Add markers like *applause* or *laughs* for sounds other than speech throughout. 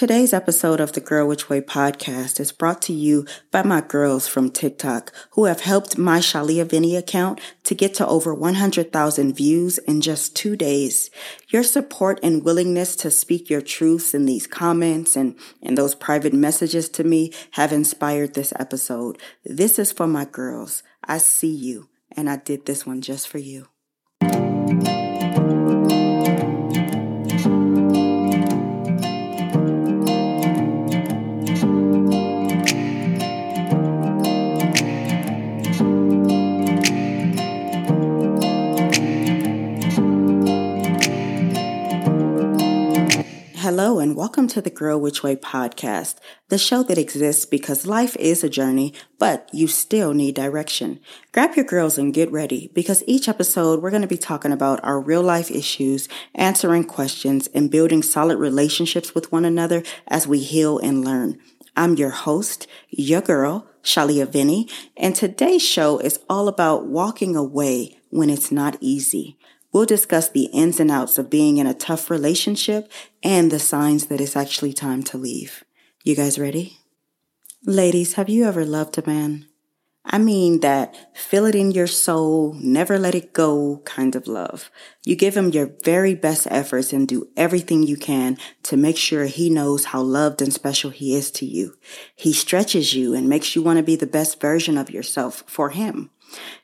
Today's episode of the Girl Which Way podcast is brought to you by my girls from TikTok who have helped my Shalia Vinny account to get to over 100,000 views in just two days. Your support and willingness to speak your truths in these comments and, and those private messages to me have inspired this episode. This is for my girls. I see you and I did this one just for you. To the Girl Which Way podcast, the show that exists because life is a journey, but you still need direction. Grab your girls and get ready because each episode we're going to be talking about our real life issues, answering questions, and building solid relationships with one another as we heal and learn. I'm your host, your girl, Shalia Vinny, and today's show is all about walking away when it's not easy. We'll discuss the ins and outs of being in a tough relationship and the signs that it's actually time to leave. You guys ready? Ladies, have you ever loved a man? I mean that feel it in your soul, never let it go kind of love. You give him your very best efforts and do everything you can to make sure he knows how loved and special he is to you. He stretches you and makes you want to be the best version of yourself for him.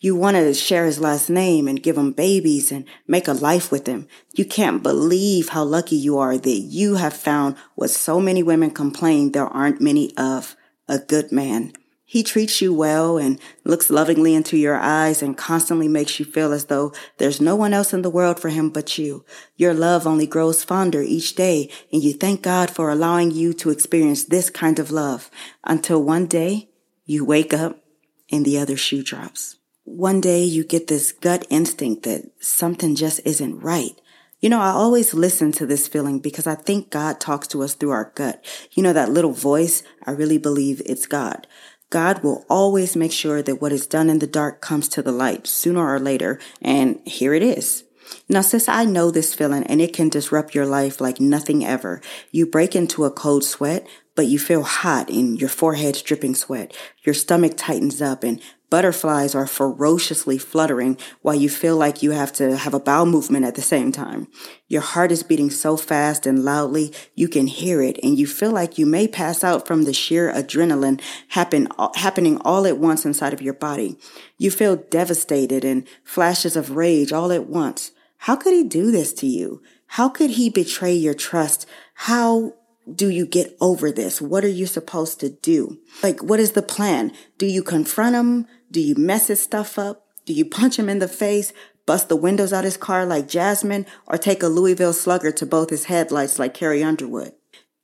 You want to share his last name and give him babies and make a life with him. You can't believe how lucky you are that you have found what so many women complain there aren't many of a good man. He treats you well and looks lovingly into your eyes and constantly makes you feel as though there's no one else in the world for him but you. Your love only grows fonder each day and you thank God for allowing you to experience this kind of love until one day you wake up and the other shoe drops. One day you get this gut instinct that something just isn't right. You know, I always listen to this feeling because I think God talks to us through our gut. You know, that little voice, I really believe it's God. God will always make sure that what is done in the dark comes to the light sooner or later. And here it is. Now, since I know this feeling and it can disrupt your life like nothing ever. You break into a cold sweat, but you feel hot and your forehead's dripping sweat. Your stomach tightens up and butterflies are ferociously fluttering while you feel like you have to have a bowel movement at the same time. Your heart is beating so fast and loudly you can hear it and you feel like you may pass out from the sheer adrenaline happen, happening all at once inside of your body. You feel devastated and flashes of rage all at once. How could he do this to you? How could he betray your trust? How do you get over this? What are you supposed to do? Like, what is the plan? Do you confront him? Do you mess his stuff up? Do you punch him in the face, bust the windows out his car like Jazmine, or take a Louisville slugger to both his headlights like Carrie Underwood?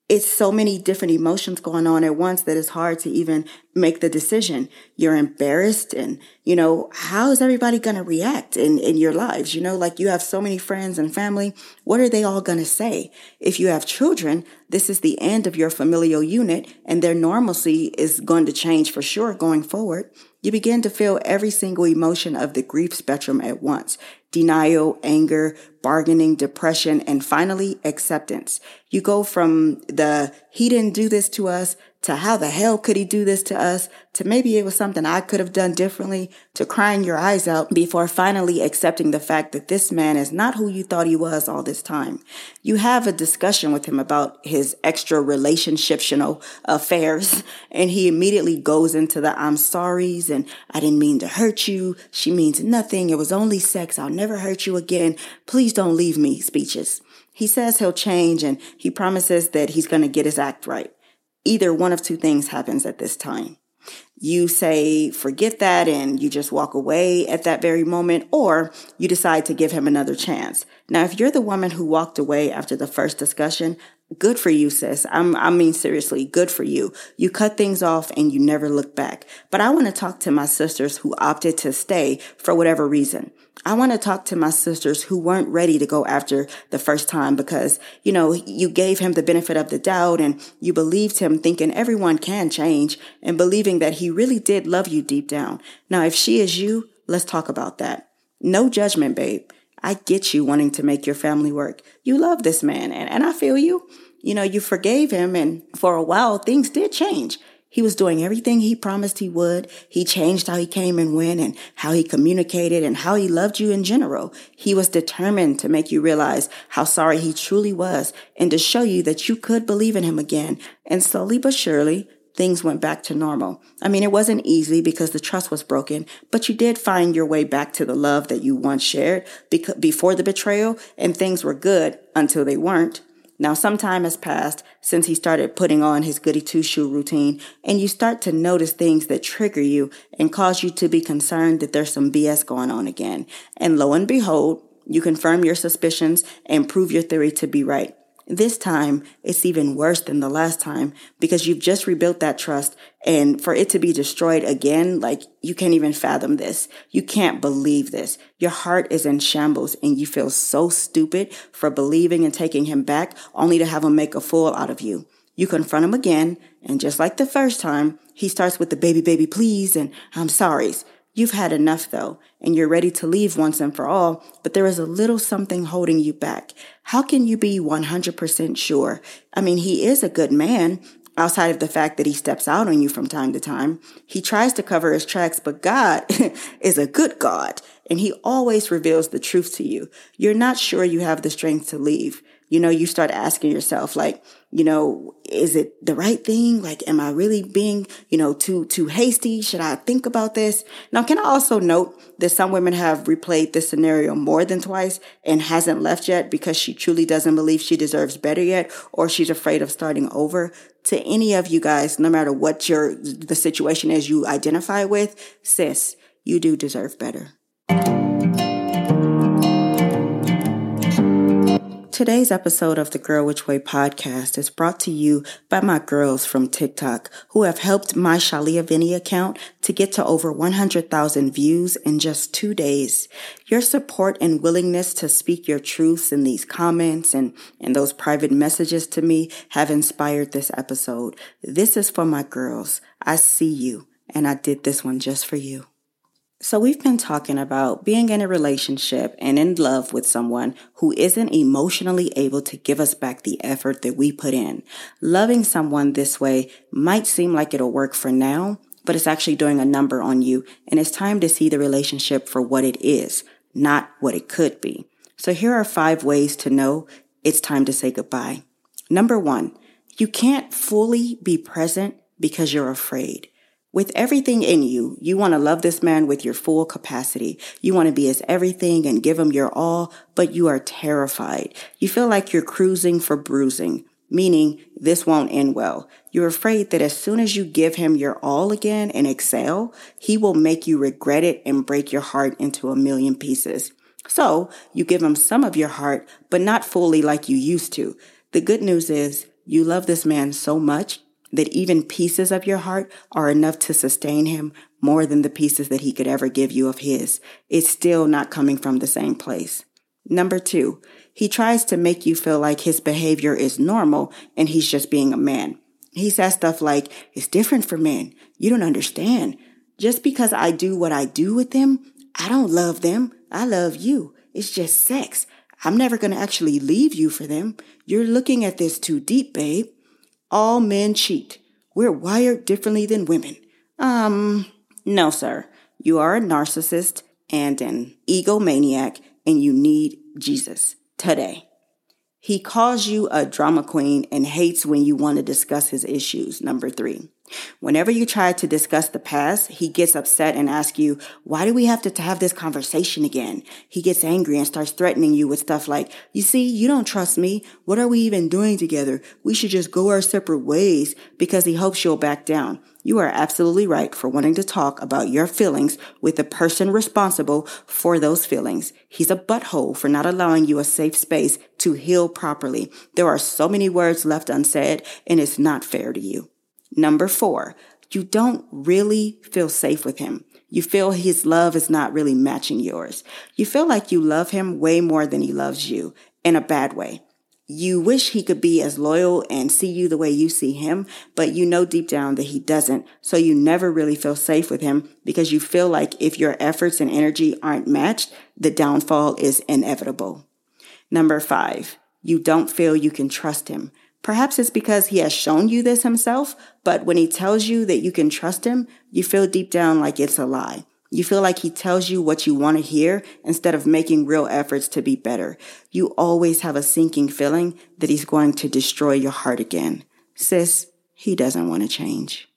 It's so many different emotions going on at once that it's hard to even make the decision. You're embarrassed and, you know, how is everybody going to react in, in your lives? You know, like you have so many friends and family. What are they all going to say? If you have children, this is the end of your familial unit and their normalcy is going to change for sure going forward. You begin to feel every single emotion of the grief spectrum at once denial, anger, bargaining, depression, and finally acceptance. You go from the he didn't do this to us to how the hell could he do this to us to maybe it was something I could have done differently to crying your eyes out before finally accepting the fact that this man is not who you thought he was all this time. You have a discussion with him about his extra relationship affairs and he immediately goes into the I'm sorry's and I didn't mean to hurt you. She means nothing. It was only sex. I'll never hurt you again. Please don't leave me speeches. He says he'll change and he promises that he's going to get his act right either one of two things happens at this time. You say, forget that, and you just walk away at that very moment, or you decide to give him another chance. Now, if you're the woman who walked away after the first discussion, good for you, sis. I'm, I mean, seriously, good for you. You cut things off and you never look back. But I want to talk to my sisters who opted to stay for whatever reason. I want to talk to my sisters who weren't ready to go after the first time because, you know, you gave him the benefit of the doubt and you believed him thinking everyone can change and believing that he really did love you deep down. Now, if she is you, let's talk about that. No judgment, babe. I get you wanting to make your family work. You love this man and, and I feel you. you know, you forgave him and for a while things did change. He was doing everything he promised he would. He changed how he came and went and how he communicated and how he loved you in general. He was determined to make you realize how sorry he truly was and to show you that you could believe in him again. And slowly but surely, things went back to normal. I mean, it wasn't easy because the trust was broken, but you did find your way back to the love that you once shared before the betrayal and things were good until they weren't. Now, some time has passed since he started putting on his goody two shoe routine, and you start to notice things that trigger you and cause you to be concerned that there's some BS going on again. And lo and behold, you confirm your suspicions and prove your theory to be right. This time, it's even worse than the last time because you've just rebuilt that trust and for it to be destroyed again, like you can't even fathom this. You can't believe this. Your heart is in shambles and you feel so stupid for believing and taking him back only to have him make a fool out of you. You confront him again and just like the first time, he starts with the baby, baby, please and I'm sorry's. You've had enough though, and you're ready to leave once and for all, but there is a little something holding you back. How can you be 100% sure? I mean, he is a good man, outside of the fact that he steps out on you from time to time. He tries to cover his tracks, but God *laughs* is a good God, and he always reveals the truth to you. You're not sure you have the strength to leave you know, you start asking yourself, like, you know, is it the right thing? Like, am I really being, you know, too, too hasty? Should I think about this? Now, can I also note that some women have replayed this scenario more than twice and hasn't left yet because she truly doesn't believe she deserves better yet or she's afraid of starting over? To any of you guys, no matter what your, the situation is you identify with, sis, you do deserve better. Today's episode of the Girl Which Way podcast is brought to you by my girls from TikTok who have helped my Shalia Vinny account to get to over 100,000 views in just two days. Your support and willingness to speak your truths in these comments and, and those private messages to me have inspired this episode. This is for my girls. I see you and I did this one just for you. So, we've been talking about being in a relationship and in love with someone who isn't emotionally able to give us back the effort that we put in. Loving someone this way might seem like it'll work for now, but it's actually doing a number on you, and it's time to see the relationship for what it is, not what it could be. So, here are five ways to know it's time to say goodbye. Number one, you can't fully be present because you're afraid. With everything in you, you want to love this man with your full capacity. You want to be his everything and give him your all, but you are terrified. You feel like you're cruising for bruising, meaning this won't end well. You're afraid that as soon as you give him your all again and excel, he will make you regret it and break your heart into a million pieces. So you give him some of your heart, but not fully like you used to. The good news is you love this man so much that even pieces of your heart are enough to sustain him more than the pieces that he could ever give you of his. It's still not coming from the same place. Number two, he tries to make you feel like his behavior is normal and he's just being a man. He says stuff like, it's different for men. You don't understand. Just because I do what I do with them, I don't love them. I love you. It's just sex. I'm never going to actually leave you for them. You're looking at this too deep, babe. All men cheat. We're wired differently than women. Um, no, sir. You are a narcissist and an egomaniac, and you need Jesus today. He calls you a drama queen and hates when you want to discuss his issues. Number three. Whenever you try to discuss the past, he gets upset and asks you, why do we have to have this conversation again? He gets angry and starts threatening you with stuff like, you see, you don't trust me. What are we even doing together? We should just go our separate ways because he hopes you'll back down. You are absolutely right for wanting to talk about your feelings with the person responsible for those feelings. He's a butthole for not allowing you a safe space to heal properly. There are so many words left unsaid and it's not fair to you. Number four, you don't really feel safe with him. You feel his love is not really matching yours. You feel like you love him way more than he loves you in a bad way. You wish he could be as loyal and see you the way you see him, but you know deep down that he doesn't. So you never really feel safe with him because you feel like if your efforts and energy aren't matched, the downfall is inevitable. Number five, you don't feel you can trust him. Perhaps it's because he has shown you this himself, but when he tells you that you can trust him, you feel deep down like it's a lie. You feel like he tells you what you want to hear instead of making real efforts to be better. You always have a sinking feeling that he's going to destroy your heart again. Sis, he doesn't want to change.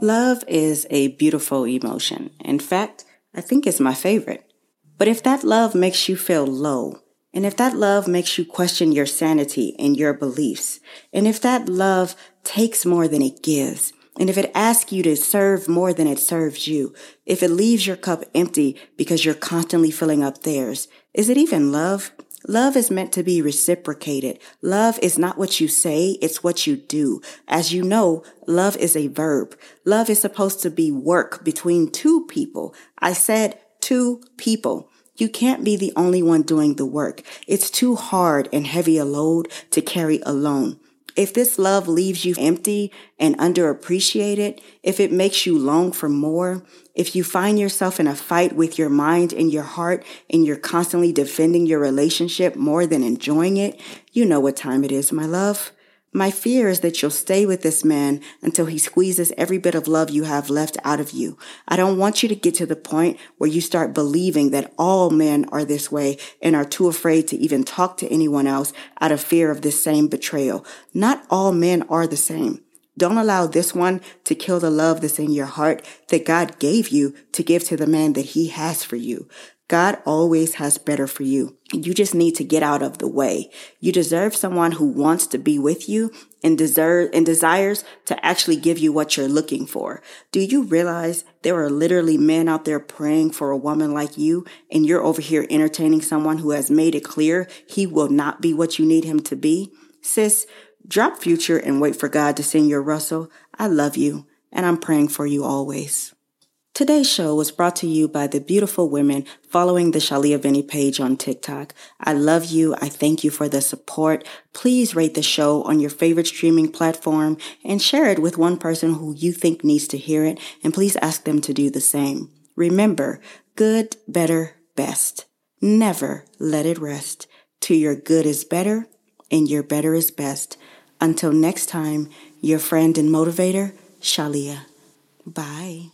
Love is a beautiful emotion. In fact, I think it's my favorite. But if that love makes you feel low, and if that love makes you question your sanity and your beliefs, and if that love takes more than it gives, and if it asks you to serve more than it serves you, if it leaves your cup empty because you're constantly filling up theirs, is it even love? Love is meant to be reciprocated. Love is not what you say, it's what you do. As you know, love is a verb. Love is supposed to be work between two people. I said two people. You can't be the only one doing the work. It's too hard and heavy a load to carry alone. If this love leaves you empty and underappreciated, if it makes you long for more, if you find yourself in a fight with your mind and your heart and you're constantly defending your relationship more than enjoying it, you know what time it is, my love. My fear is that you'll stay with this man until he squeezes every bit of love you have left out of you. I don't want you to get to the point where you start believing that all men are this way and are too afraid to even talk to anyone else out of fear of this same betrayal. Not all men are the same. Don't allow this one to kill the love that's in your heart that God gave you to give to the man that he has for you. God always has better for you. You just need to get out of the way. You deserve someone who wants to be with you and deserve and desires to actually give you what you're looking for. Do you realize there are literally men out there praying for a woman like you and you're over here entertaining someone who has made it clear he will not be what you need him to be? Sis, drop future and wait for God to send your Russell. I love you and I'm praying for you always. Today's show was brought to you by the beautiful women following the Shalia Vinny page on TikTok. I love you. I thank you for the support. Please rate the show on your favorite streaming platform and share it with one person who you think needs to hear it. And please ask them to do the same. Remember, good, better, best. Never let it rest. To your good is better and your better is best. Until next time, your friend and motivator, Shalia. Bye.